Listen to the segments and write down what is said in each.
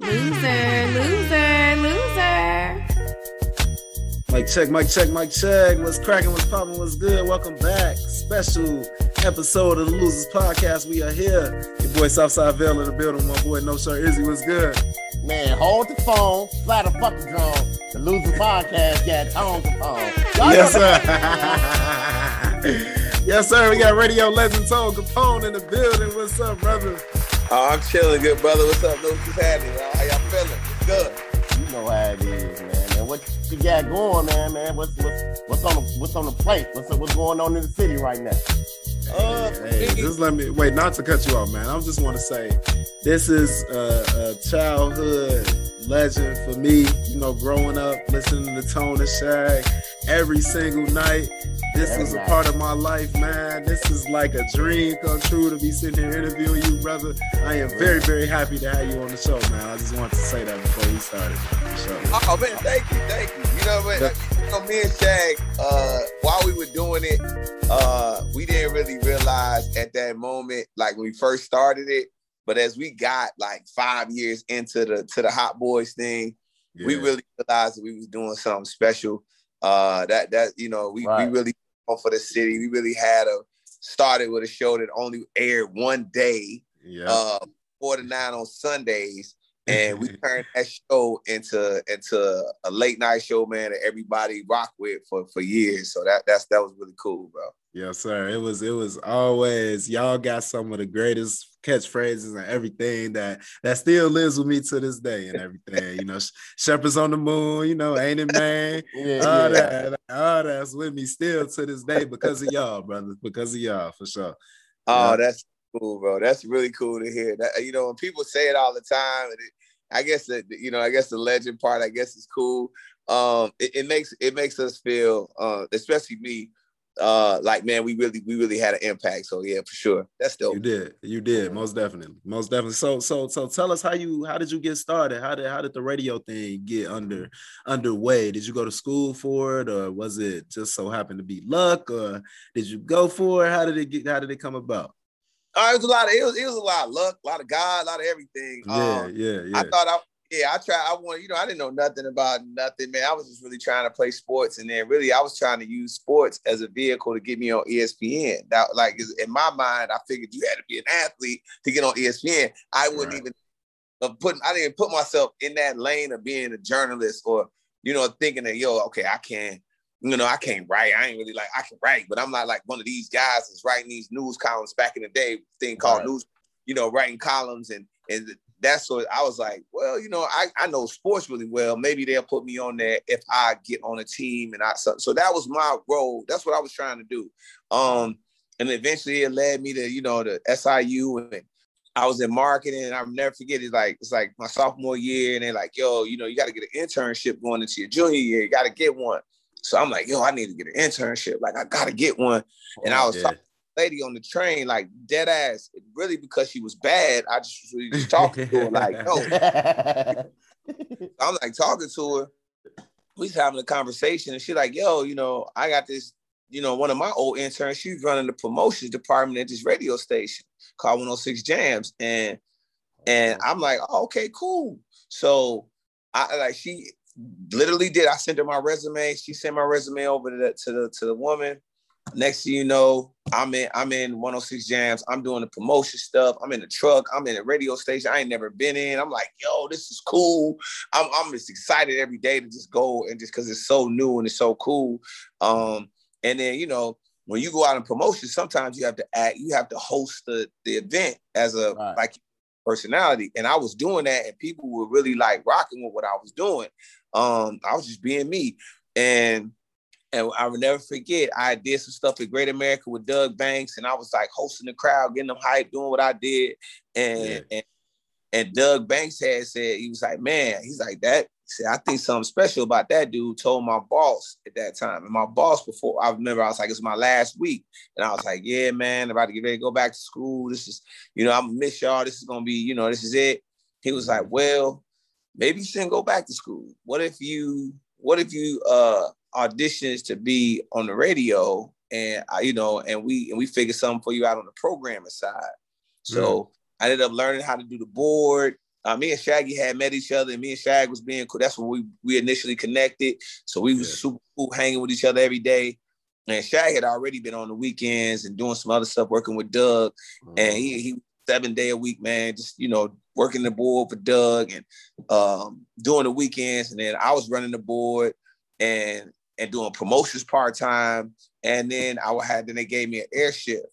Loser, loser, loser. Mic check, mic check, mic check. What's cracking? What's popping? What's good? Welcome back. Special episode of the Losers Podcast. We are here. Your boy Southside Vale in the building. My boy No Shirt Izzy. What's good? Man, hold the phone, fly the fucking drone. The Losers Podcast got tone to phone. Yes, sir. yes, sir. We got Radio Legend Tone Kapone in the building. What's up, brother? Oh, I'm chilling, good brother. What's up, Luke? What's happening? y'all? How y'all feeling? Good. You know how it is, man. And what you got going, man, man? What's what's what's on the what's on the plate? What's what's going on in the city right now? Uh, Hey, me- just let me wait. Not to cut you off, man. I just want to say this is a, a childhood legend for me. You know, growing up listening to Tone and Shag every single night. This Every is a part of my life, man. This is like a dream come true to be sitting here interviewing you, brother. I am very, very happy to have you on the show, man. I just wanted to say that before we started. Oh man, thank you, thank you. You know what? I You know, me and Shag, uh, while we were doing it, uh, we didn't really realize at that moment, like when we first started it. But as we got like five years into the to the Hot Boys thing, we really realized that we was doing something special. Uh, that that you know, we Right. we really for the city. We really had a started with a show that only aired one day. yeah. uh, four to nine on Sundays, and mm-hmm. we turned that show into into a late night show, man, that everybody rocked with for for years. So that that's that was really cool, bro. Yes, sir. It was it was always y'all got some of the greatest catchphrases and everything that that still lives with me to this day and everything. You know, Sh- Shepherds on the moon. You know, ain't it man? Yeah, All yeah. that, all that's with me still to this day because of y'all, brother. Because of y'all, for sure. Oh, Yeah. that's cool, bro. That's really cool to hear. That you know, when people say it all the time, and it, I guess that you know, I guess the legend part, I guess is cool. Um, it, it makes it makes us feel, uh, especially me, uh, like man, we really we really had an impact. So yeah, for sure, that's dope. You did, you did, most definitely, most definitely. So, so, so, tell us how you, how did you get started? How did, how did the radio thing get under, underway? Did you go to school for it, or was it just so happened to be luck, or did you go for it? How did it get? How did it come about? Uh, it was a lot of it was, it was a lot of luck, a lot of God, a lot of everything. Yeah, Um, yeah, yeah. I thought I yeah, I tried. I wanted, you know, I didn't know nothing about nothing, man. I was just really trying to play sports, and then really I was trying to use sports as a vehicle to get me on ESPN. That like in my mind, I figured you had to be an athlete to get on ESPN. I wouldn't Right. even of putting I didn't put myself in that lane of being a journalist or you know thinking that yo, okay, I can. You know, I can't write. I ain't really like I can write, but I'm not like one of these guys that's writing these news columns back in the day, thing called Right. news, you know, writing columns and and that's what I was like, well, you know, I, I know sports really well. Maybe they'll put me on there if I get on a team and I so, so that was my role. That's what I was trying to do. Um, and eventually it led me to, you know, the SIU and I was in marketing and I'll never forget it. Like it's like my sophomore year, and they're like, yo, you know, you got to get an internship going into your junior year. You got to get one. So I'm like, yo, I need to get an internship. Like I gotta get one. And I oh, was Yeah. talking lady on the train, like dead ass, really because she was bad. I just was really talking to her, like, yo, I'm like talking to her. We was having a conversation, and she like, "Yo, you know, I got this. You know, one of my old interns. She's running the promotions department at this radio station called 106 Jams, and and I'm like, oh, okay, cool. So I like she literally did. I sent her my resume. She sent my resume over to the to the to the woman. Next thing you know, I'm in I'm in 106 Jams. I'm doing the promotion stuff. I'm in the truck. I'm in a radio station I ain't never been in. I'm like, yo, this is cool. I'm I'm just excited every day to just go and just because it's so new and it's so cool. Um, and then you know when you go out in promotion, sometimes you have to act, you have to host the the event as a Right. like personality. And I was doing that, and people were really like rocking with what I was doing. Um, I was just being me, and and I will never forget. I did some stuff at Great America with Doug Banks, and I was like hosting the crowd, getting them hyped, doing what I did, and Yeah. and and Doug Banks had said he was like, man, he's like that. Said, I think something special about that dude. Told my boss at that time, and my boss before I remember I was like, it's my last week, and I was like, yeah, man, about to get ready to go back to school. This is, you know, I'm gonna miss y'all. This is gonna be, you know, this is it. He was like, well, maybe you shouldn't go back to school. What if you, what if you uh auditions to be on the radio and I, you know, and we and we figured something for you out on the programming side. So I ended up learning how to do the board. uh, me and Shaggy had met each other, and me and Shag was being cool. That's when we we initially connected. So we was Yeah. super cool, hanging with each other every day. And Shag had already been on the weekends and doing some other stuff, working with Doug. And he he seven day a week, man, just you know, working the board for Doug and um doing the weekends. And then I was running the board and and doing promotions part time. And then I had then they gave me an air shift.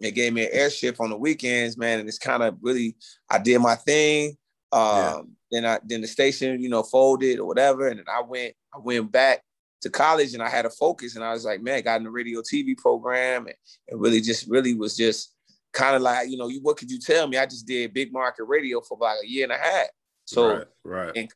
They gave me an air shift on the weekends, man. And it's kind of really I did my thing. Um, then I then the station, you know, folded or whatever. And then I went, I went back to college and I had a focus and I was like, man, got in the radio TV program and, and really just really was just kind of like, you know, you what could you tell me? I just did big market radio for about a year and a half. So right, right. and-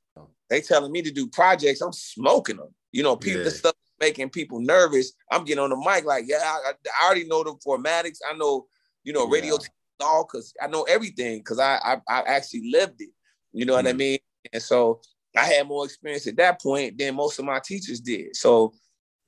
they telling me to do projects, I'm smoking them. You know, people the Yeah. stuff making people nervous. I'm getting on the mic like, yeah, I, I already know the formatics. I know, you know, radio Yeah. all because I know everything because I, I I actually lived it. You know what I Mhm. mean? And so I had more experience at that point than most of my teachers did. So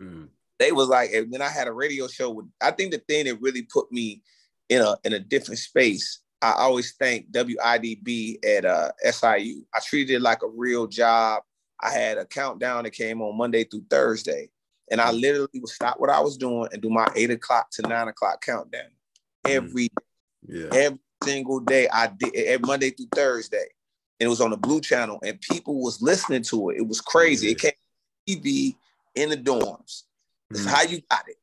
Mhm. they was like, and then I had a radio show with. I think the thing that really put me in a in a different space. I always thank WIDB at uh, SIU. I treated it like a real job. I had a countdown that came on Monday through Thursday, and I literally would stop what I was doing and do my eight o'clock to nine o'clock countdown every Yeah. every single day. I did every Monday through Thursday, and it was on the Blue Channel, and people was listening to it. It was crazy. It came on TV in the dorms. That's Mhm. how you got it,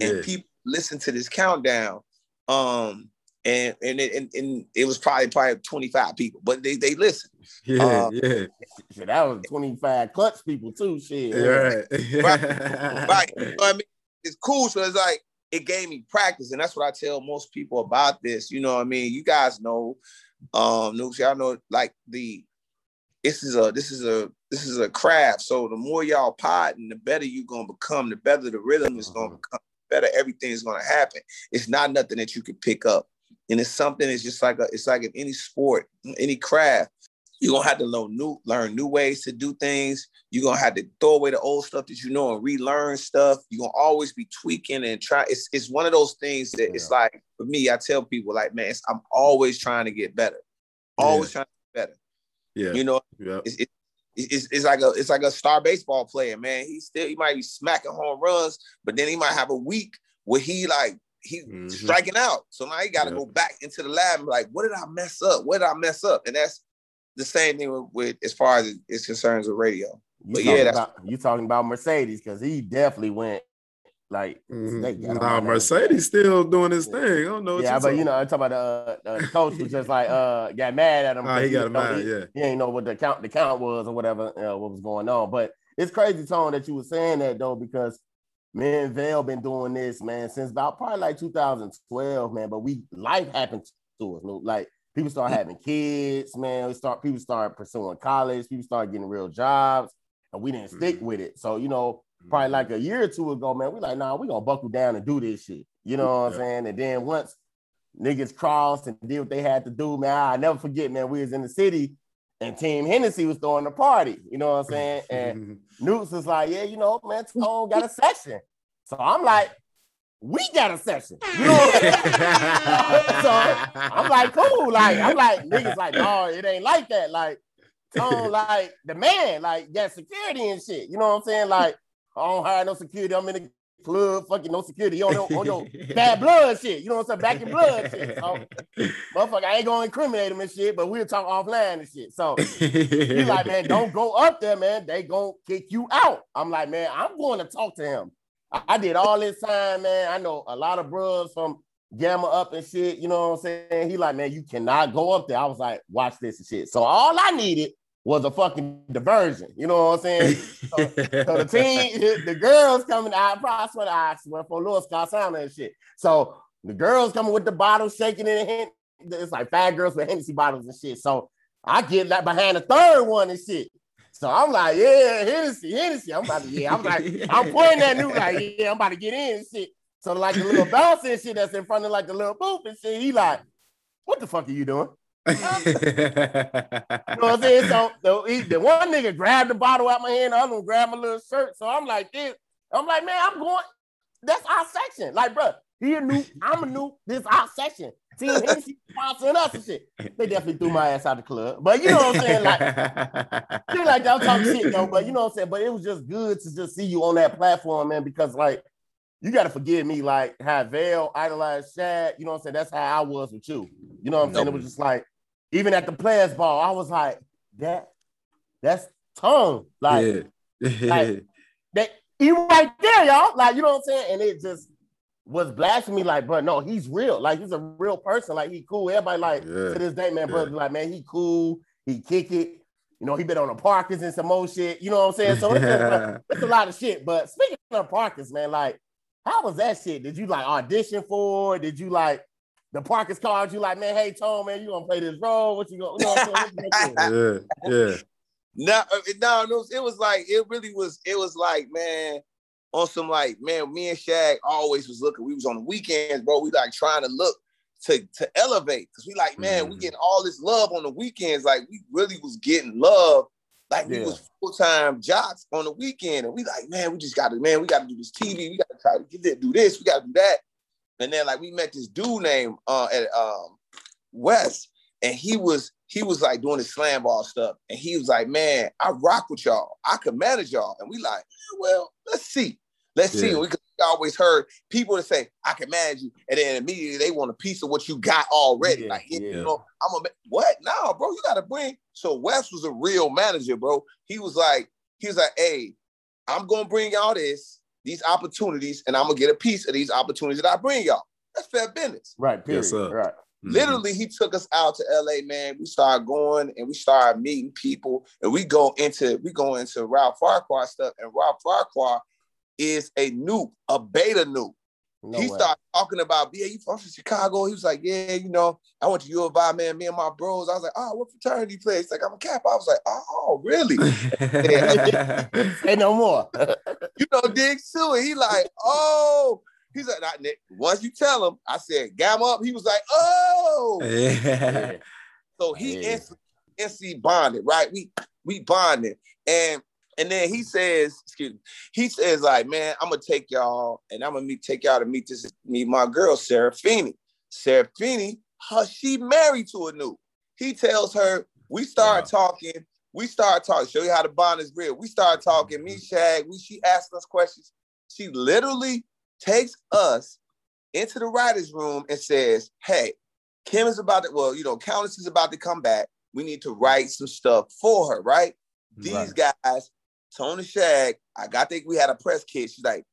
and Yeah. people listen to this countdown. Um, and and it, and, and it was probably probably twenty five people, but they they listened. Yeah, uh, yeah, Shit, that was 25 clutch people too. Shit. yeah, right. right. You know what I mean? It's cool. So it's like it gave me practice, and that's what I tell most people about this. You know what I mean? You guys know, um, Nooks, y'all know like the this is a this is a this is a craft. So the more y'all potting, the better you're gonna become, the better the rhythm is gonna Mhm. become, the better everything is gonna happen. It's not nothing that you can pick up. And it's something, it's just like a, it's like in any sport, any craft. You're gonna have to learn new, learn new ways to do things. You're gonna have to throw away the old stuff that you know and relearn stuff. You're gonna always be tweaking and try. It's it's one of those things that it's like for me, I tell people like, man, it's, I'm always trying to get better. Always trying to get better. yeah, You know, yeah, it's, it, it's, it's like a it's like a star baseball player, man. He still he might be smacking home runs, but then he might have a week where he like he Mhm. striking out. So now he got to Yeah. go back into the lab and be like, what did I mess up? What did I mess up? And that's the same thing with, with as far as it's concerns with radio. You But yeah, that's- about you talking about Mercedes because he definitely went like Mhm. him Nah, Mercedes still doing his thing. I don't know. Yeah, you but you know, I'm talking about uh, uh, the coach was just like uh got mad at him. Oh, he got mad, He, yeah. he ain't know what the count the count was or whatever uh, what was going on. But it's crazy, Tone, that you were saying that though because me and Vale been doing this man since about probably like 2012, man. But we life happened to us, like people start having kids, man. We start people start pursuing college, people start getting real jobs, and we didn't stick Mhm. with it. So you know, probably mm-hmm. like a year or two ago, man, we like, nah, we gonna buckle down and do this shit. You know what I'm saying? And then once niggas crossed and did what they had to do, man, I never forget, man, we was in the city and Team Hennessy was throwing a party. You know what I'm saying? And Newts was like, yeah, you know, man, Tone got a session. So I'm like, we got a session. You know what I'm so I'm like, cool. Like, I'm like, niggas like, no, it ain't like that. Like, Tone, like the man, like, got security and shit. You know what I'm saying? Like, I don't hire no security. I'm in the club, fucking no security. You don't on your bad blood shit. You know what I'm saying? Back in blood shit. So, motherfucker, I ain't gonna incriminate him and shit, but we'll talk offline and shit. So he like, man, don't go up there, man. They gonna kick you out. I'm like, man, I'm going to talk to him. I, I did all this time, man. I know a lot of bros from Gamma up and shit. You know what I'm saying? He like, man, you cannot go up there. I was like, watch this and shit. So all I needed was a fucking diversion. You know what I'm saying? So the team, the girls coming out, I swear, I swear for Louis Scott Sound and shit. So the girls coming with the bottles, shaking in the hand. It's like five girls with Hennessy bottles and shit. So I get like behind the third one and shit. So I'm like, yeah, Hennessy, Hennessy. I'm about to, yeah, I'm like, I'm pointing that new, like, yeah, I'm about to get in and shit. So like the little bouncer and shit that's in front of like the little booth and shit, he like, what the fuck are you doing? Um, you know what I'm saying? So the, he, the one nigga grabbed the bottle out my hand, the other one grabbed my little shirt. So I'm like, this. I'm like, man, I'm going. That's our section. Like, bro, he a new, I'm a new. This our section. Team Hennessy sponsoring us and shit. They definitely threw my ass out the club. But you know what I'm saying? Like, shit like that. I'm talking shit though, but you know what I'm saying? But it was just good to just see you on that platform, man, because like you got to forgive me, like how Vale idolized Shag. You know what I'm saying? That's how I was with you. You know what I'm saying? It was just like, even at the players' ball, I was like, that, that's tongue. Like, yeah. like that he right there, y'all. Like, you know what I'm saying? And it just was blasting me, like, bro, no, he's real. Like, he's a real person. Like, he cool. Everybody, like, Yeah. to this day, man, Yeah. brother, like, man, he cool. He kick it. You know, he been on the Parkers and some more shit. You know what I'm saying? So it's, a, it's a lot of shit. But speaking of Parkers, man, like, how was that shit? Did you like audition for? Did you like the Parkers called you like, man, hey Tone, man, you gonna play this role? What you gonna you know what I'm saying? What's that shit? yeah, yeah. No, uh, no, no, it was like it really was. It was like man, on some like man, me and Shag always was looking. We was on the weekends, bro. We like trying to look to to elevate because we like man, we Mhm. getting all this love on the weekends. Like we really was getting love. Like we was full time jocks on the weekend, and we like man, we just got to man, we got to do this TV. We got to try to get this, do this. We got to do that. And then like we met this dude named uh, at um, West, and he was he was like doing the slam ball stuff, and he was like, "Man, I rock with y'all. I can manage y'all." And we like, "Eh, "Well, let's see, let's see." Yeah. We we always heard people to say, "I can manage you," and then immediately they want a piece of what you got already. Yeah, like, yeah. you know, I'm a what? No, bro, you got to bring. So West was a real manager, bro. He was like, he was like, "Hey, I'm gonna bring y'all this." These opportunities, and I'm gonna get a piece of these opportunities that I bring y'all. That's fair business. Right, period. Yes, sir. right. Mhm. Literally, he took us out to LA, man. We started going and we started meeting people, and we go into we go into Ralph Farquhar stuff, and Ralph Farquhar is a Nupe, a beta Nupe. No he way. started talking about, yeah, you from Chicago. He was like, yeah, you know, I went to U of I, man. Me and my bros. I was like, oh, what fraternity place? He's like, I'm a cap. I was like, oh, really? Say no more. you know, Dig Sue. He like, oh, he's like, not Nick. Once you tell him, I said, gam up. He was like, oh. yeah. So he Yeah. instantly, instantly bonded, right? We we bonded. And and then he says, excuse me, he says, like, man, I'm gonna take y'all and I'm gonna meet take y'all to meet this meet my girl, Sara Finney. Sara Finney, her, she married to a new. He tells her, we start talking, we start talking, show you how the bond is real. We start talking, me, mm-hmm. Shag, we she asked us questions. She literally takes us into the writer's room and says, Hey, Kim is about to, well, you know, Countess is about to come back. We need to write some stuff for her, right? These guys, Tony Shag, I got think we had a press kit. She's like,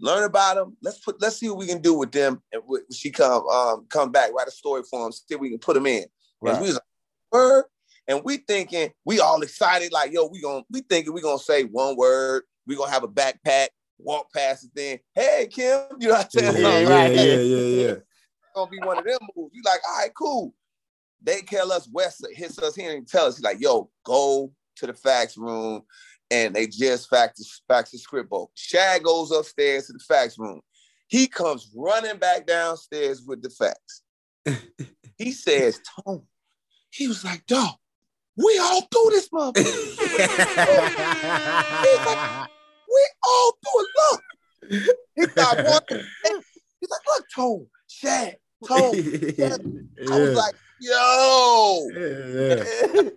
learn about them. Let's put, let's see what we can do with them. And she come, um, come back, write a story for them, see if we can put them in. And Right. we was like. And we thinking, we all excited, like, yo, we gonna, we thinking we gonna say one word. We gonna have a backpack, walk past the thing. Hey, Kim, you know what I'm saying? yeah, Yeah, yeah, right. yeah, yeah, yeah. gonna be one of them moves. You like, all right, cool. They tell us West hits us here and tell us, he's like, yo, go to the fax room. And they just fax the fax the script book. Shag goes upstairs to the fax room. He comes running back downstairs with the fax. he says, Tone, he was like, dog, we all do this, motherfucker. We all do it. Look. He started walking. He's like, look, Tone, Shag, Tone. I was like, yo, yeah.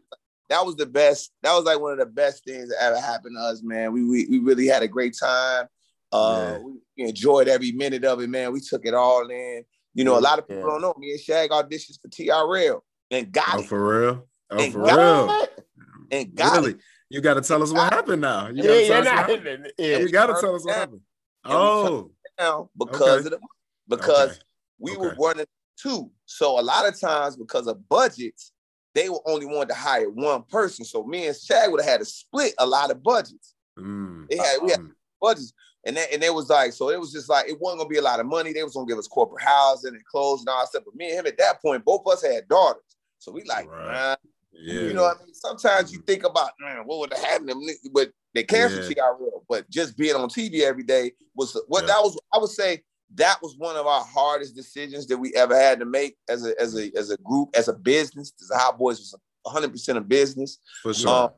That was the best. That was like one of the best things that ever happened to us, man. We we, we really had a great time. Uh, Yeah. we enjoyed every minute of it, man. We took it all in. You know, a lot of people Yeah. don't know me and Shag auditions for TRL and got Oh, it. for real? Oh, And for got real? What? And got Really? it. You got to tell us what happened now. You Yeah, got to yeah, tell us what happened. yeah. You got to tell us what happened. Oh, Now because Okay. of the because Okay. we Okay. were running two. So a lot of times because of budgets, they were only wanted to hire one person. So me and Shag would have had to split a lot of budgets. Mm. They had we had Mm. budgets. And that, and it was like, so it was just like, it wasn't gonna be a lot of money. They was gonna give us corporate housing and clothes and all that stuff. But me and him at that point, both of us had daughters. So we like, Right. nah, Yeah. you know what I mean? Sometimes you think about, man, what would have happened? But they canceled Yeah. TRL. But just being on TV every day was what Yeah. that was, I would say that was one of our hardest decisions that we ever had to make as a as a as a group, as a business. Because the Hot Boys was 100% a business. For sure. Um,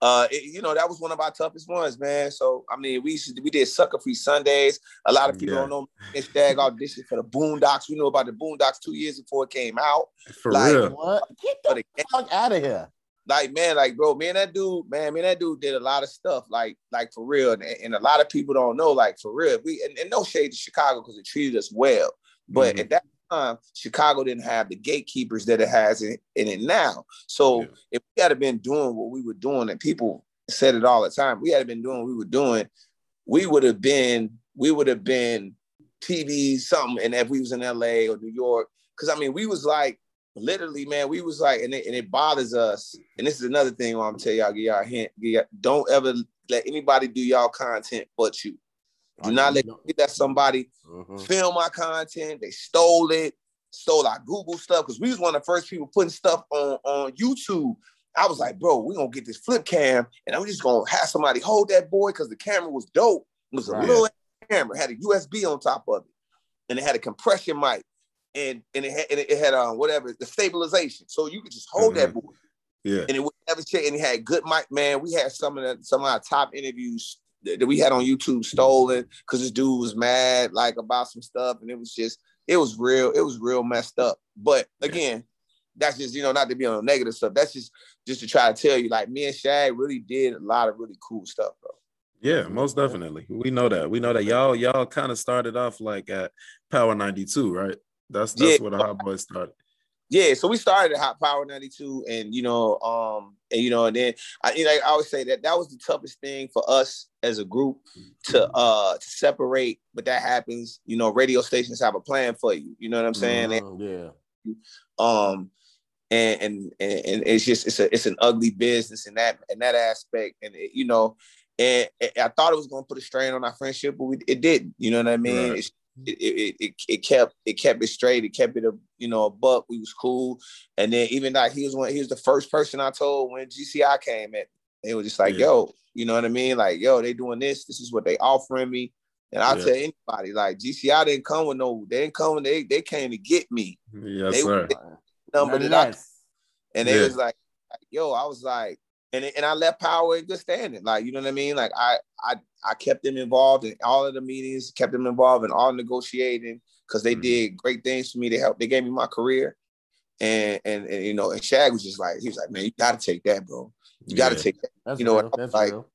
uh, it, you know, that was one of our toughest ones, man. So I mean, we used to, we did sucker free Sundays. A lot of people Yeah. don't know Mitch Dag auditioned for the Boondocks. We knew about the Boondocks two years before it came out. For Like, real. What? Get the the fuck out of here. Like man, like bro, man, that dude, man, man, that dude did a lot of stuff, like, like for real, and, and a lot of people don't know, like for real. We and, and no shade to Chicago because it treated us well, but Mhm. at that time, Chicago didn't have the gatekeepers that it has in, in it now. So Yeah. if we had been doing what we were doing, and people said it all the time, we had been doing what we were doing, we would have been, we would have been TV something, and if we was in LA or New York, because I mean, we was like literally, man, we was like, and it, and it bothers us. And this is another thing I'm gonna tell y'all, give y'all a hint. Y'all, don't ever let anybody do y'all content but you. Do not let, let somebody Mhm. film our content. They stole it, stole our Google stuff because we was one of the first people putting stuff on on YouTube. I was like, bro, we gonna get this flip cam, and I'm just gonna have somebody hold that boy because the camera was dope. It was a Right. little camera, had a USB on top of it, and it had a compression mic, and and it had and it had um whatever the stabilization, so you could just hold that boy, Yeah. and it would never change. And it had good mic, man. We had some of the, some of our top interviews that we had on YouTube stolen because this dude was mad like about some stuff, and it was just it was real, it was real messed up. But again, that's just you know not to be on the negative stuff. That's just just to try to tell you like me and Shag really did a lot of really cool stuff, bro. Yeah, most definitely. We know that. We know that y'all y'all kind of started off like at Power 92, right? That's that's Yeah. where the Hot Boys started. Yeah, so we started at Hot Power 92 and you know, um, and you know, and then I you know, I always say that that was the toughest thing for us as a group to uh to separate, but that happens, you know, radio stations have a plan for you. You know what I'm saying? Mhm, Yeah. um and, and and and it's just it's a it's an ugly business in that in that aspect and it, you know and, and I thought it was going to put a strain on our friendship but we, it didn't you know what I mean Right. It's, it, it, it, it kept it kept it straight. It kept it a you know a buck. We was cool. And then even that he was one he was the first person I told when GCI came at they were just like Yeah. yo you know what I mean? Like yo they doing this. This is what they offering me. And I'll Yeah. tell anybody like GCI didn't come with no they didn't come they they came to get me. Yes, They- sir. number Nothing that I and they Yeah. was like, yo, I was like, and and I left power in good standing. Like, you know what I mean? Like I I I kept them involved in all of the meetings, kept them involved in all negotiating because they Mhm. did great things for me to help. They gave me my career. And, and and you know, and Shag was just like, he was like, man, you gotta take that, bro. You gotta Yeah. take that. That's You know what real. I'm That's like? real.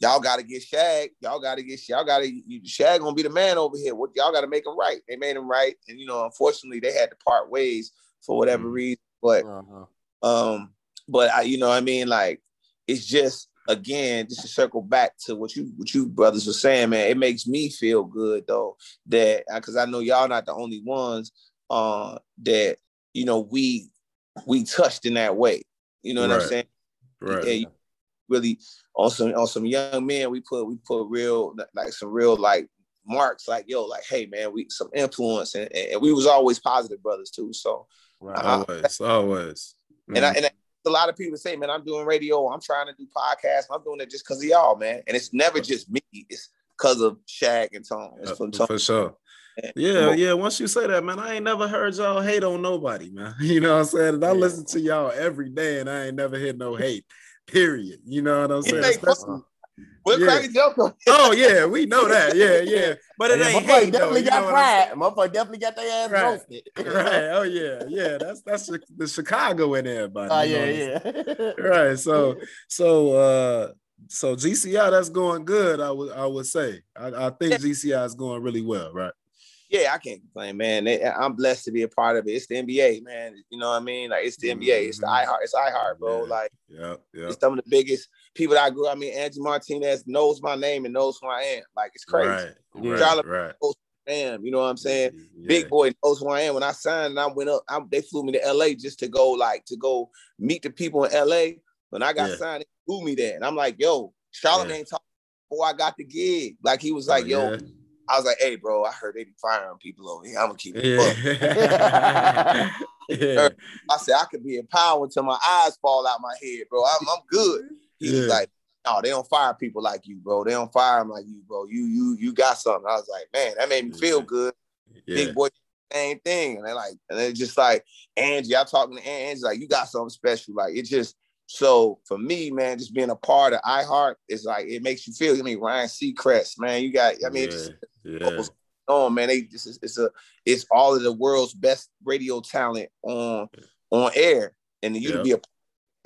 Y'all gotta get Shag. Y'all gotta get y'all gotta you, Shag gonna be the man over here. What y'all gotta make him right. They made him right. And you know, unfortunately, they had to part ways for whatever Mhm. reason. But Uh-huh. um, but I, you know, what I mean, like, it's just again, just to circle back to what you what you brothers were saying, man. It makes me feel good though that because I know y'all not the only ones uh that you know we we touched in that way. You know what I'm saying? Right. Yeah, really on some on some young men, we put we put real like some real like marks like yo like hey man we some influence and, and we was always positive brothers too so Right. Uh, Always, always. and I, Mhm. and I- a lot of people say, man, I'm doing radio, I'm trying to do podcasts, I'm doing it just because of y'all, man. And it's never just me, it's because of Shag and Tone. It's Uh, from Tone. for sure. Yeah, yeah. Once you say that, man, I ain't never heard y'all hate on nobody, man. You know what I'm saying? And I listen to y'all every day, and I ain't never heard no hate. Period. You know what I'm saying? Especially- We're yeah. cracking joke on oh yeah, we know that. Yeah, yeah. But it Yeah, ain't motherfucker hate though. definitely You know got what I'm pride. Motherfucker definitely got their ass Right. roasted. Right. Oh yeah, yeah. That's that's the- the Chicago in everybody. Oh yeah, what I'm saying? yeah. Right. So so uh so GCI that's going good. I would I would say. I, I think GCI is going really well. Right. Yeah, I can't complain, man. They- I'm blessed to be a part of it. It's the NBA, man. You know what I mean? Like it's the NBA. It's the iHeart. It's iHeart, bro. Yeah. Like yeah, Yep. it's some of the biggest people that I grew. up. I mean, Angie Martinez knows my name and knows who I am. Like it's crazy. Right. Yeah. Right. Charlotte- Right. Damn, you know what I'm saying? Yeah. Big boy knows who I am. When I signed, and I went up. I, they flew me to LA just to go, like, to go meet the people in LA. When I got Yeah. signed, they flew me there, and I'm like, "Yo, Charlamagne Yeah. talked before I got the gig." Like he was Oh, like, "Yo," yeah. I was like, "Hey, bro, I heard they be firing people over here. I'm gonna keep it." Yeah. yeah. I said I could be in power until my eyes fall out my head, bro. I'm, I'm good. He was Yeah. like, "No, they don't fire people like you, bro. They don't fire them like you, bro. You, you, you got something." I was like, "Man, that made me feel good." Yeah. big boy, same thing. And they're like, and they're just like, Angie, I'm talking to Angie, like, you got something special. Like, it just, So for me, man, just being a part of iHeart is like it makes you feel. I mean, Ryan Seacrest, man, you got. I mean, yeah, just, yeah. on man, they this is it's a it's all of the world's best radio talent on on air, and you to be a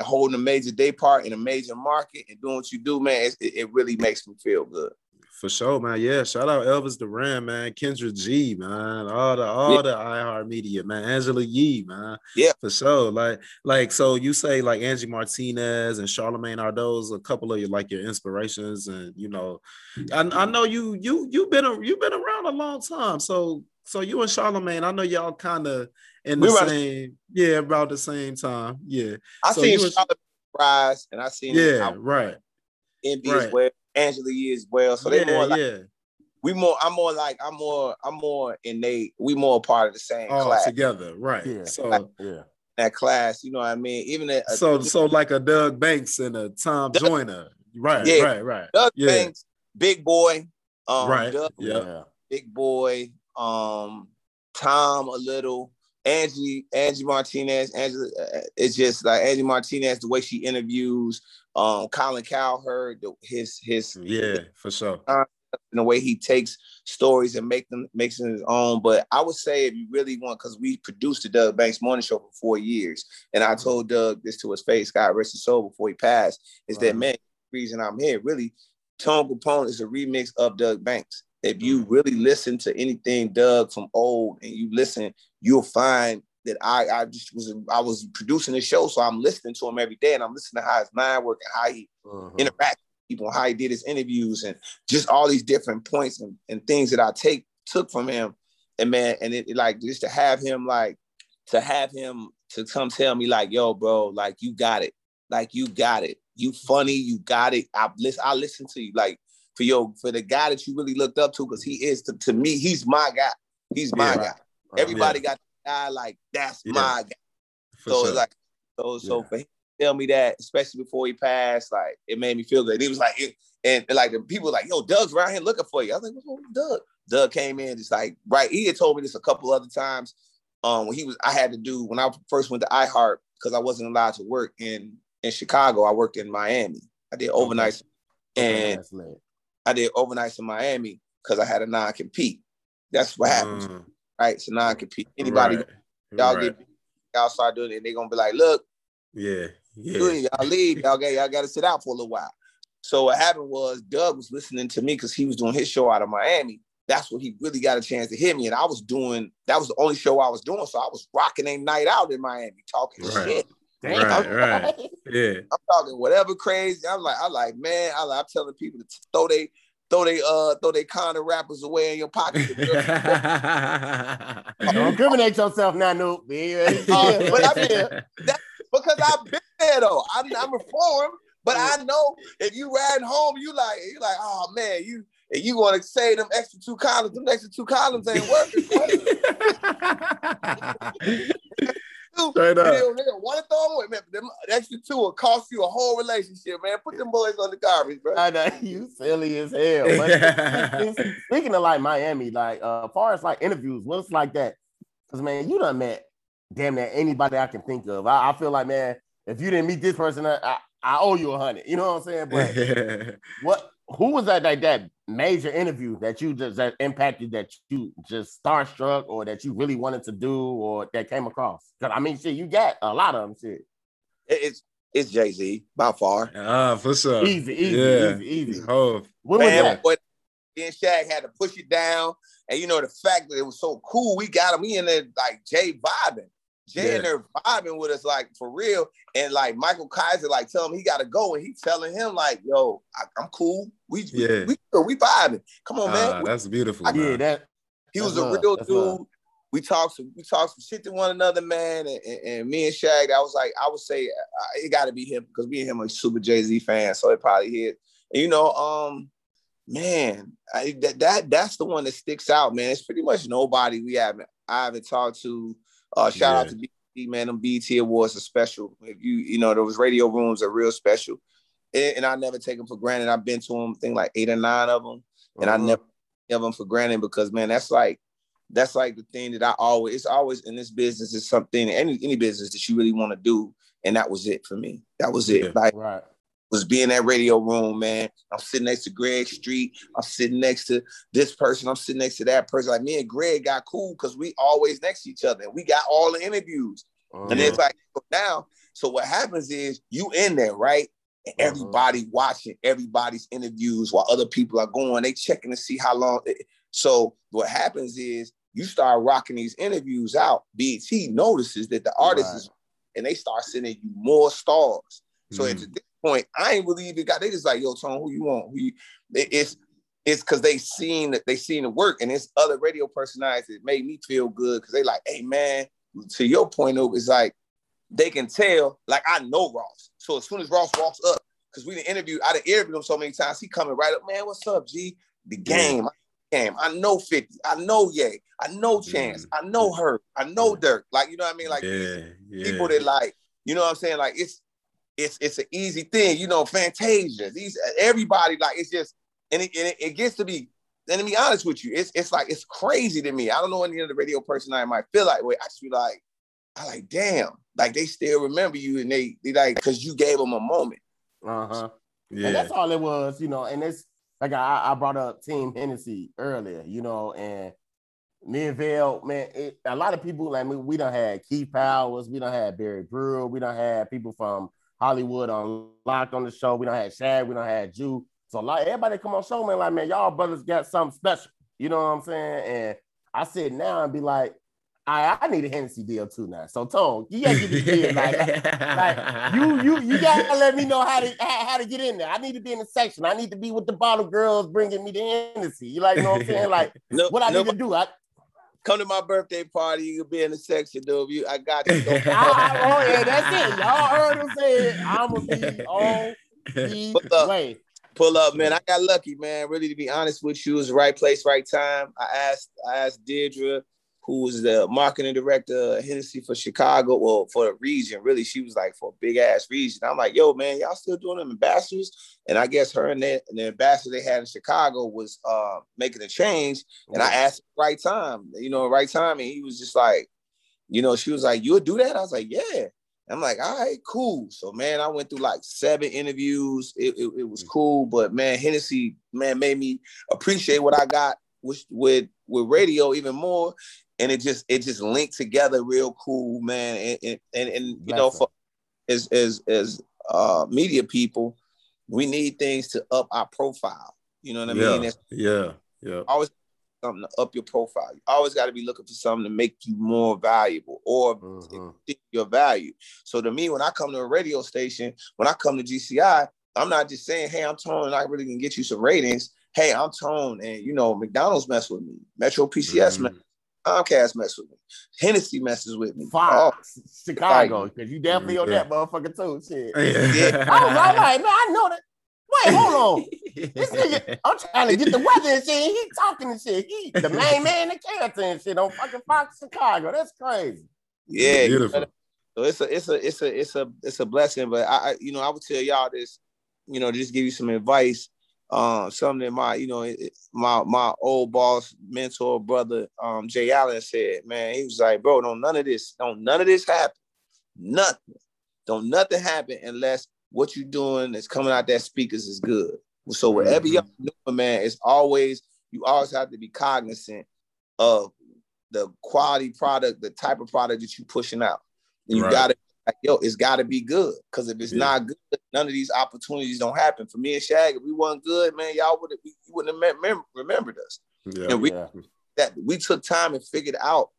holding a major day part in a major market and doing what you do, man, it, it really makes me feel good. For sure, man. Yeah, shout out Elvis Duran, man. Kendra G, man. All the all Yeah. the iHeart Media, man. Angela Yee, man. Yeah. for sure. Like, like so you say like Angie Martinez and Charlamagne are those a couple of your like your inspirations, and you know, I, I know you you you've been a, you've been around a long time. So so you and Charlamagne, I know y'all kind of in the We around the- same yeah about the same time. Yeah, I So seen you was- Charlotte rise, and I seen yeah, I- right. Envy right. as well, Angela Yee as well. So they yeah, more like yeah. we more. I'm more like I'm more. I'm more innate. We more part of the same All class. together, right? Yeah. So. Yeah. That class, you know what I mean. Even at, so so like a Doug Banks and a Tom Doug- Joyner. Right, Yeah. right, right. Doug yeah. Banks, Big Boy, um, Right. Doug, Yeah. Big Boy, um, Tom a little, Angie, Angie Martinez, Angela. uh, It's just like Angie Martinez, the way she interviews, um, Colin Cowherd, his his Yeah, for sure. and the way he takes stories and make them makes them his own. But I would say if you really want, because we produced the Doug Banks Morning Show for four years, and I told Doug this to his face, God rest his soul, before he passed, is that man, reason I'm here, really, Tone Kapone is a remix of Doug Banks. If you really listen to anything Doug from old and you listen, you'll find that I I just was I was producing the show, so I'm listening to him every day, and I'm listening to how his mind works and how he Mhm. interact with people, how he did his interviews, and just all these different points and, and things that I take took from him. And man, and it, it, like just to have him like to have him to come tell me like, yo, bro, like you got it, like you got it, you funny, you got it. I listen, I listen to you like for your for the guy that you really looked up to because he is to, to me, he's my guy, he's my Yeah. guy. Right. Everybody got a guy like that's Yeah. my guy. For So sure. it's like, so so Yeah. for him to tell me that, especially before he passed, like it made me feel good. He was like, it- and, and, like the people were like, yo, Doug's around here looking for you. I was like, what's wrong with Doug? Doug came in, just like right. He had told me this a couple other times. Um, when he was, I had to do when I first went to iHeart because I wasn't allowed to work in in Chicago. I worked in Miami. I did overnights, Okay, and. I did overnights in Miami because I had a non compete. That's what happens, Mm, right? It's a non compete. Anybody right, y'all right. get y'all start doing it, and they're gonna be like, look, Yeah, yeah. Good, y'all leave. Y'all got y'all got to sit out for a little while. So what happened was Doug was listening to me because he was doing his show out of Miami. That's when he really got a chance to hit me. And I was doing that was the only show I was doing. So I was rocking a night out in Miami, talking Right. shit. Right, right. Yeah. I'm talking whatever crazy. I'm like, I'm like, man, I like, I'm telling people to throw they throw they uh throw they kind of rappers away in your pocket. Don't incriminate yourself now, Noop. Be ready. Uh, but I mean- because I've been there though. I'm, I'm reformed, but I know if you riding home, you like you like, oh man, you and you want to say them extra two columns, them extra two columns ain't working. boy. Straight up. Nigga, nigga, want to throw them man. Them extra two will cost you a whole relationship, man. Put them boys on the garbage, bro. I know you silly as hell. But speaking of like Miami, like uh far as like interviews, what's like that? Because man, you done met damn near anybody I can think of. I, I feel like man, if you didn't meet this person, I, I, I owe you a hundred. You know what I'm saying? But what who was that like that major interview that you just that impacted that you just starstruck or that you really wanted to do or that came across? Because I mean, shit, you got a lot of them. Shit, It's it's Jay Z by far. Ah, for sure. easy, easy, Yeah. easy, easy. Oh, When was Man, that? boy, me Shag had to push it down. And you know, the fact that it was so cool, we got him, we in there like Jay vibing. Jay in Yeah. there vibing with us, like for real. And like Michael Kaiser, like tell him he gotta go. And he telling him, like, yo, I, am cool. We we, Yeah. we, we, we vibing. Come on, man. that's beautiful. Yeah, man. that He was a real dude. love. We talked some, we talked some shit to one another, man. And, and, and me and Shag, I was like, I would say uh, it got to be him because me and him are super Jay Z fans, so it probably hit. And you know, um, man, I, that that that's the one that sticks out, man. It's pretty much nobody we haven't I haven't talked to. Uh, shout out to BT, man. Them BT awards are special. If you you know those radio rooms are real special, and, and I never take them for granted. I've been to them, I think like eight or nine of them and I Mhm. never give them for granted because man, that's like that's like the thing that I always it's always in this business is something any any business that you really want to do and that was it for me. That was it. Yeah. Like Right. Was being that radio room, man. I'm sitting next to Greg Street. I'm sitting next to this person. I'm sitting next to that person. Like me and Greg got cool because we always next to each other. And we got all the interviews. And Mhm. it's like now, so what happens is you in there, right? And Mhm. everybody watching everybody's interviews while other people are going, they checking to see how long. So what happens is you start rocking these interviews out. BT notices that the artist Right. is, and they start sending you more stars. So Mm. this point, I ain't really even got. They just like, yo, Tone, who you want? Who you? it- It's it's because they seen that they seen the work, and it's other radio personalities that made me feel good because they like, hey man, to your point of it's like they can tell, like I know Ross. So as soon as Ross walks up, because we didn't interview, I done interviewed him so many times, he coming right up, man, what's up, G? The game, game. I know 50, I know Ye, I know Chance, Mm. I know her, I know Dirk. Like, you know what I mean? Like yeah, yeah. people that like, you know what I'm saying? Like it's it's it's an easy thing, you know, Fantasia, these everybody, like it's just and it, and it, it gets to be and to be honest with you, it's it's like it's crazy to me. I don't know any other radio person I might feel like way. I just be like, I like, damn, like they still remember you and they they like because you gave them a moment. Uh-huh. yeah. And that's all it was, you know. And it's like I, I brought up Team Hennessy earlier, you know, and me and Vale, man, it, a lot of people like me, we don't had Keith Powers, we don't had Barry Brewer, we don't had people from Hollywood on locked on the show, we don't have Shad, we don't have Jew. So like everybody come on show, man, like man, y'all brothers got something special. You know what I'm saying? And I sit now and be like, I, I need a Hennessy deal too now. So Tone, you gotta get this deal. Like, like, you you you gotta let me know how to how, how to get in there. I need to be in the section. I need to be with the bottle girls bringing me the Hennessy. You like you know what I'm saying? Like No, what I no, need to do. I, come to my birthday party. You can be in the section, dude. You, I got you. Don't- ah, I, oh yeah, that's it. Y'all heard him say it. I'm gonna be on the What's up? way. Pull up, man. I got lucky, man. Really, to be honest with you, it was the right place, right time. I asked, I asked Deirdre, who was the marketing director of Hennessy for Chicago, well, for the region. Really, she was like for a big ass region. I'm like, yo, man, y'all still doing them ambassadors? And I guess her and the, and the ambassador they had in Chicago was uh, making a change. And I asked the right time, you know, right time, and he was just like, you know, she was like, "You'll do that?" I was like, "Yeah." I'm like, "All right, cool." So, man, I went through like seven interviews. It, it, it was cool, but man, Hennessy, man, made me appreciate what I got with with with radio even more, and it just it just linked together real cool, man. And and and, you know, for as as as uh media people, we need things to up our profile. You know what I yeah, mean? It's yeah, yeah. always something to up your profile. You always got to be looking for something to make you more valuable or Mhm. your value. So to me, when I come to a radio station, when I come to GCI, I'm not just saying, "Hey, I'm Tone, and I really can get you some ratings." Hey, I'm Tone, and you know McDonald's mess with me, Metro PCS Mhm. mess, Comcast mess with me, Hennessy messes with me. Oh, Fox, Chicago, because you definitely on that motherfucker too. Shit. Yeah. I was all like, man, I know that. Wait, hold on. This nigga, I'm trying to get the weather and shit. He talking and shit. He the main man, the character and shit on fucking Fox Chicago. That's crazy. yeah, Beautiful. So it's a it's a it's a it's a it's a blessing. But I, I you know I would tell y'all this, you know, just give you some advice. Um, something that my you know it- my my old boss, mentor, brother, um, Jay Allen said, man, he was like, bro, don't none of this, don't none of this happen, nothing, don't nothing happen unless what you're doing is coming out that speakers is good. So whatever Mhm. y'all doing, man, it's always you always have to be cognizant of the quality product, the type of product that you're pushing out. And you Right. gotta like, yo, it's gotta be good. Cause if it's Yeah. not good, none of these opportunities don't happen. For me and Shag, if we weren't good, man, y'all would have you wouldn't have mem- remembered us. Yeah. And we Yeah. that we took time and figured out,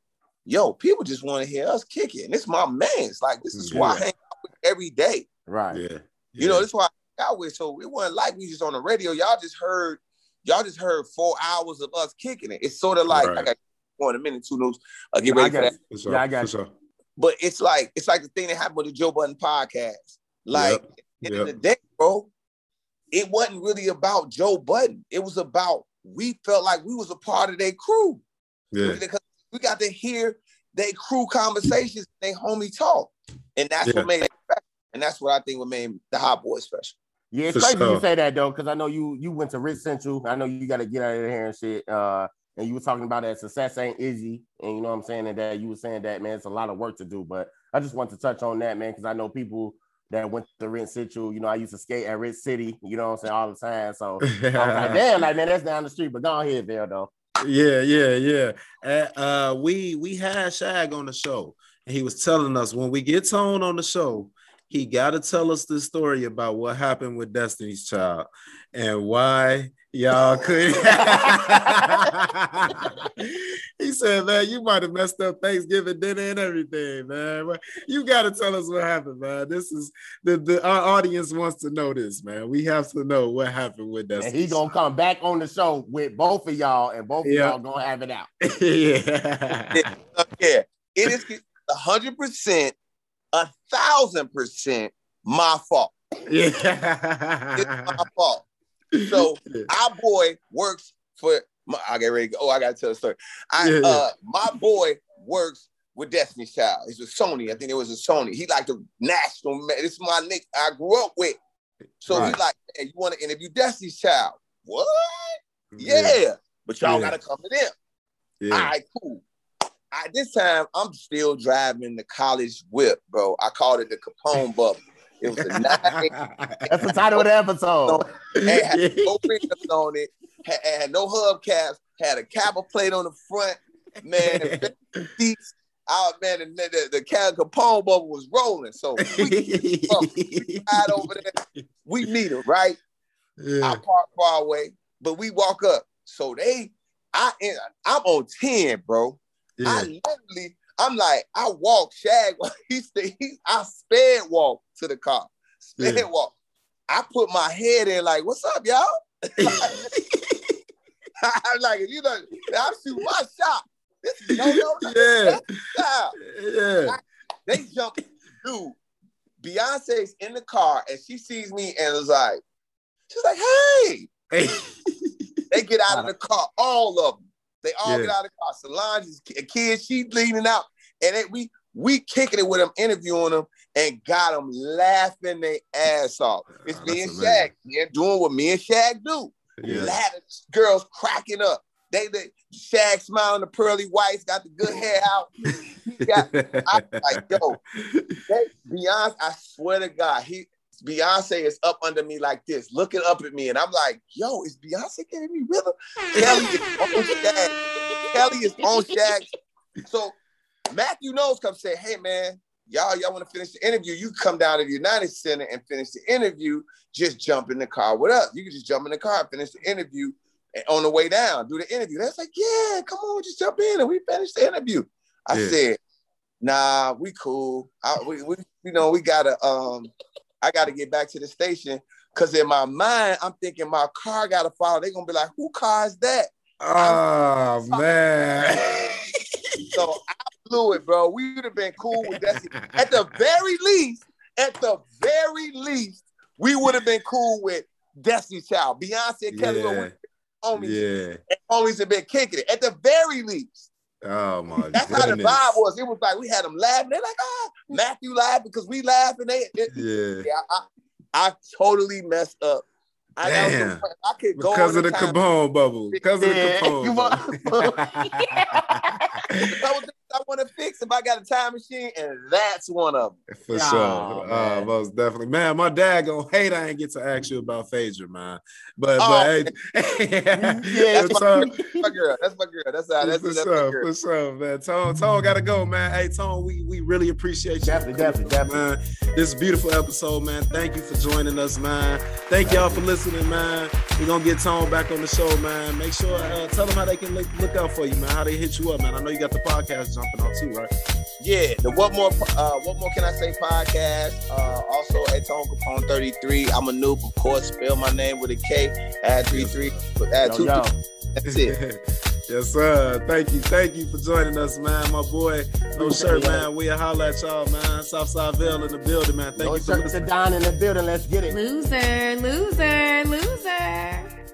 yo, people just want to hear us kick it. And it's my man's like this is why I Yeah. hang out with every day. Right. Yeah. You know, that's why I got with. So it wasn't like we just on the radio. Y'all just heard, y'all just heard four hours of us kicking it. It's sort of like I got go in a minute, two notes. I'll get I ready for that. For sure, Yeah, I got for you. sure. But it's like it's like the thing that happened with the Joe Budden podcast. Like Yep. at the end Yep. of the day, bro, it wasn't really about Joe Budden. It was about we felt like we was a part of their crew. Yeah. Because we got to hear their crew conversations, they homie talk. And that's Yeah. what made it special. And that's what I think what made the Hot Boy special. Yeah, it's For crazy sure. you say that though, because I know you you went to Rich Central. I know you got to get out of here and shit. Uh, and you were talking about that success ain't easy, and you know what I'm saying, and that you were saying that man, it's a lot of work to do. But I just want to touch on that, man, because I know people that went to Rich Central. You know, I used to skate at Rent City. You know what I'm saying all the time. So I was like, damn, like man, that's down the street. But go ahead, Bill, though. Yeah, yeah, yeah. Uh, we we had Shag on the show, and he was telling us when we get Tone on the show, he got to tell us the story about what happened with Destiny's Child and why y'all could. he said, "Man, you might have messed up Thanksgiving dinner and everything, man. But you got to tell us what happened, man. This is the, the our audience wants to know this, man. We have to know what happened with that. And he gonna come back on the show with both of y'all, and both yeah. of y'all gonna have it out. yeah, yeah. It is hundred percent, a thousand percent my fault. Yeah, it's my fault. So our boy works for. My, I get ready. oh, I gotta tell a story. I yeah, yeah. uh, my boy works with Destiny's Child. He's with Sony. I think it was a Sony. He like the national. Man. This is my nick I grew up with. So right. he's like, hey, you want to interview Destiny's Child? What? Yeah, yeah. but y'all gotta come to them. Yeah. All right, cool. I, this time I'm still driving the college whip, bro. I called it the Kapone bubble. It was a nine. That's the title of the episode. It had no pickups on it. Had, had no hubcaps. Had a Kappa plate on the front. Man, seats. Out man, the, the, the Kapone bubble was rolling. So we ride over there. We meet him, right? Yeah. I park far away, but we walk up. So they, I, I'm on 10, bro. Yeah. I literally, I'm like, I walk Shag. He said, he, I sped walk to the car. Sped yeah. walk. I put my head in like, what's up, y'all? I'm like, you know, I'm shooting my shot. This is no, no, no. Yeah. Yeah. they jump, dude. Beyonce's in the car and she sees me and is like, she's like, hey. Hey. they get out of the car, all of them. They all yeah. get out of the car. Solange's kids, she's leaning out. And it, we we kicking it with them, interviewing them, and got them laughing their ass off. It's oh, me and Shag. They're doing what me and Shag do. Yeah. Laughing, girls cracking up. They, they Shag smiling, the pearly whites, got the good hair out. got, I like, yo, they, Beyonce, I swear to God, he Beyonce is up under me like this, looking up at me, and I'm like, yo, is Beyonce getting me her? Kelly is on Shag. Kelly is on Shag. So Matthew Knowles come say, hey man, y'all, y'all want to finish the interview? You come down to the United Center and finish the interview. Just jump in the car with us. You can just jump in the car finish the interview and on the way down, do the interview. That's like, yeah, come on, just jump in and we finish the interview. I yeah. said, nah, we cool. I, we, we, you know, we gotta um I got to get back to the station because in my mind, I'm thinking my car got to follow. They're going to be like, who car is that? Oh, man. so I blew it, bro. We would have been cool with that. At the very least, at the very least, we would have been cool with Destiny's Child. Beyonce and Kelly yeah. homies. Yeah. And homies have been kicking it. At the very least. Oh my That's goodness. how the vibe was. It was like we had them laughing. They're like, ah, Matthew laughed because we laughed. And they, it, yeah, yeah I, I, totally messed up. I, Damn. I could go because of the Kapone bubble. Because of the Kapone bubble. I want to fix if I got a time machine, and that's one of them. For oh, sure. Uh, most definitely. Man, my dad gonna hate I ain't get to ask you about Phaedra, man. But oh, but hey, yeah, that's, my, my, girl. That's my girl. That's how that's, for that's sure, For sure, man. Tone, Tone gotta go, man. Hey, Tone, we, we really appreciate you. Definitely, definitely, definitely. Man. This is a beautiful episode, man. Thank you for joining us, man. Thank y'all for listening, man. We're gonna get Tone back on the show, man. Make sure uh, tell them how they can look, look out for you, man. How they hit you up, man. I know you got the podcast jumping on too, right? Yeah, the what more uh what more can I say podcast. Uh also at Tone Kapone 33. I'm a Nupe, of course. Spell my name with a K. Add three three. Add yo, two. Yo. That's it. yes, sir. Thank you. Thank you for joining us, man. My boy. No shirt, man. We'll holler at y'all, man. Southside Vale in the building, man. Thank no you for shirt to Don in the building. Let's get it. Loser, loser, loser.